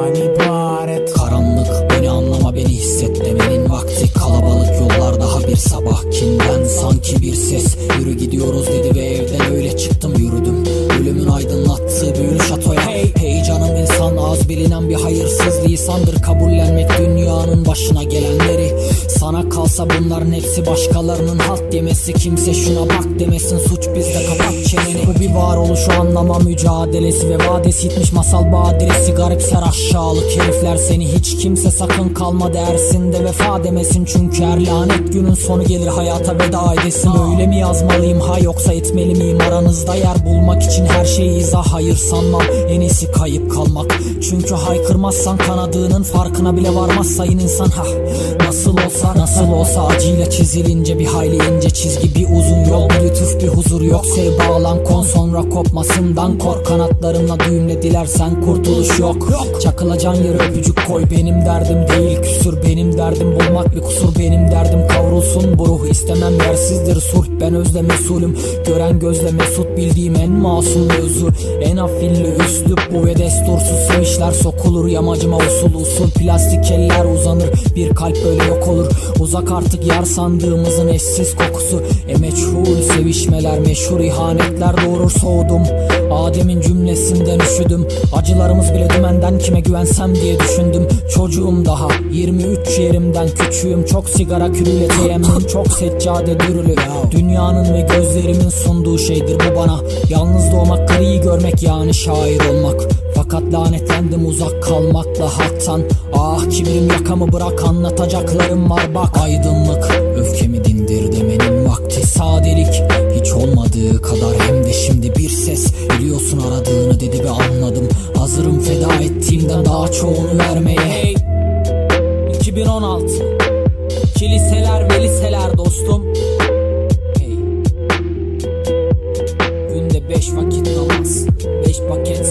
Bundan ibaret. Karanlık beni anlama beni hisset demenin vakti. Kalabalık yollar daha bir sabah kinden sanki bir ses Yürü gidiyoruz dedi ve evden öyle çıktım yürüdüm. Ölümün aydınlattığı büyülü şatoya. Hey! Hey canım insan az bilinen bir hayırsız lisandır Kabullenmek dünyanın başına gelenleri Sana kalsa bunların hepsi başkalarının halt yemesi Kimse şuna bak demesin suç bizde. Kapat çeneni. Bu bir varoluşu anlama mücadelesi ve vadesi yitmiş masal badiresi. Garipser aşağılık herifler seni. Hiç kimse sakın kalma dersinde vefa demesin. Çünkü her lanet günün sonu gelir hayata veda edesin. Öyle mi yazmalıyım? Ha yoksa etmeli miyim? Aranızda yer bulmak için her şeyi izah hayır sanmam. En iyisi kayıp kalmak. Çünkü haykırmazsan kanadığının farkına bile varmaz sayın insan. Ha Nasıl olsa nasıl olsa acıyla çizilince bir hayli ince çizgi bir uzun yol Bir lütuf bir huzur yok. Sev bağlan kon sonra kopmasından kork Kanatlarımla düğümle dilersen kurtuluş yok. Çakılacan yere öpücük koy benim derdim değil küsür Benim derdim bulmak bir kusur benim derdim kavrulsun. Bu ruh istemem yersizdir sulh ben özle mesulüm Gören gözle mesut. Bildiğim en masum mevzu En afilli üslup. Bu ve destursuz sevişler sokulur Yamacıma usul usul. Plastik eller uzanır Bir kalp böyle yok olur Uzak artık yar sandığımızın eşsiz kokusu. E meçhul sevişmeler meşhur ihanetler doğurur soğudum. Adem'in cümlesinden üşüdüm. Acılarımız bile dümenden kime güvensem diye düşündüm. Çocuğum daha 23 yerimden küçüğüm. Çok sigara külüyle teyemin Çok seccade dürülü. Dünyanın ve gözlerimin sunduğu şeydir bu bana. Yalnız doğmak kariyi görmek yani şair olmak. Fakat lanetlendim uzak kalmakla haktan. Ah kibrim yakamı bırak anlatacaklarım var bak Aydınlık. Öfkemi dindir demenin vakti. Sadelik hiç olmadığı kadar. Hem de şimdi bir ses. Biliyorsun aradığını dedi ve anladım. Hazırım feda ettiğimden daha çoğunu vermeye. Hey 2016 Kiliseler ve liseler dostum. Hey. Günde beş vakit namaz Beş paket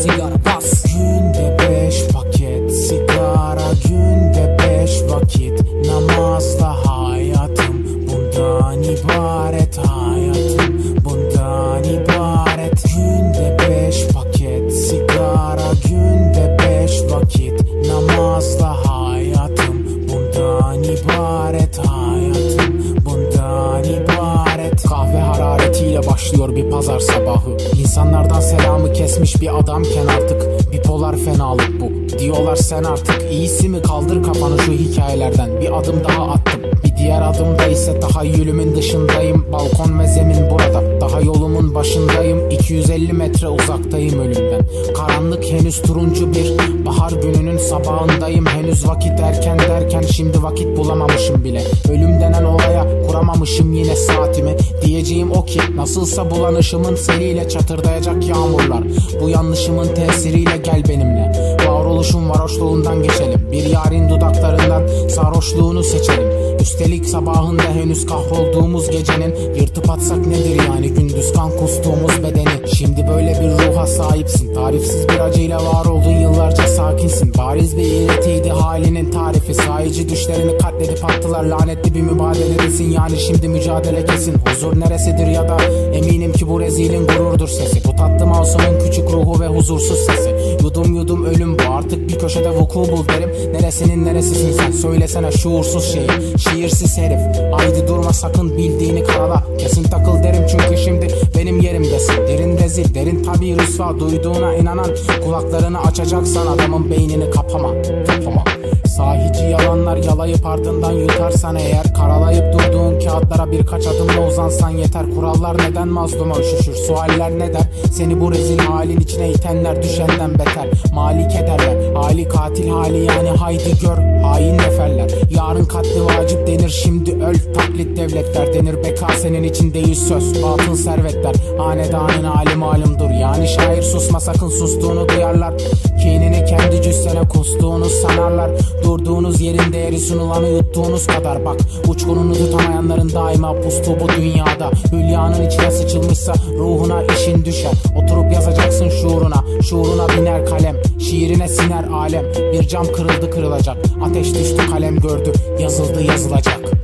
Bundan ibaret hayatım. Bundan ibaret. Günde beş paket sigara. Günde beş vakit namazla hayatım. Bundan ibaret hayatım. Bundan ibaret. Kahve hararetiyle başlıyor bir pazar sabahı. İnsanlardan selamı kesmiş bir adamken artık Bipolar fenalık bu Diyorlar sen artık iyisi mi? Kaldır kafanı şu hikayelerden. Bir adım daha attım. Bir diğer adımda ise tahayyülümün dışındayım. Balkon ve burada. Daha yolumun başındayım. 250 metre uzaktayım ölümden. Karanlık henüz turuncu bir bahar gününün sabahındayım. Henüz vakit erken derken şimdi vakit bulamamışım bile. Ölüm denen olaya kuramamışım yine saatimi. Diyeceğim o ki nasılsa bulanışımın seliyle çatırdayacak yağmurlar. Bu yanlışımın tesiriyle gel benimle Varoluşun varoşluğundan geçelim. Bir yarın dudaklarından sarhoşluğunu seçelim Üstelik sabahında henüz kahrolduğumuz gecenin Yırtıp atsak nedir yani? Gündüz kan kustuğumuz bedeni. Şimdi böyle bir ruha sahipsin. Tarifsiz bir acıyla var oldun yıllarca sakinsin. Bariz bir iğretiydi halinin tarifi. Sahici düşlerini katledip attılar lanetli bir mübadeledesin Yani şimdi mücadele kesin. Huzur neresidir ya da? Eminim ki bu rezilin gururdur sesi. Bu tatlı masumun küçük ruhu ve huzursuz sesi. Yudum yudum ölüm bu artık bir köşede vuku bul derim. Neresinin neresisin sen? Söylesene şuursuz şey Şiirsiz herif. Haydi durma sakın bildiğini karala. Kesin takıl derim çünkü şimdi benim yerimdesin. Derin rezil derin tabi rüsva duyduğuna inanan Kulaklarını açacaksan adamın beynini kapama Kapama. Sahici yalanlar yalayıp ardından yutarsan eğer Karalayıp durduğun kağıtlara birkaç adımla uzansan yeter. Kurallar neden mazluma üşüşür sualler ne der? Seni bu rezil halin içine itenler düşenden beter. Malik ederler hali katil hali yani haydi gör hain neferler Yarın katli vacip denir şimdi öl taklit devletler denir Beka senin için değil söz. Batıl servetler Hanedanın hali malumdur. Yani şair susma sakın sustuğunu duyarlar. Kinini kendi cüssene kustuğunu sanarlar. Durduğunuz yerin değeri sunulanı yuttuğunuz kadar. Bak Uçkununu tutamayanların daima pustu bu dünyada. Hülyanın içine sıçılmışsa ruhuna işin düşer. Oturup yazacak Bakarsın şuuruna, şuuruna biner kalem. Şiirine siner alem. Bir cam kırıldı kırılacak. Ateş düştü kalem gördü. Yazıldı yazılacak.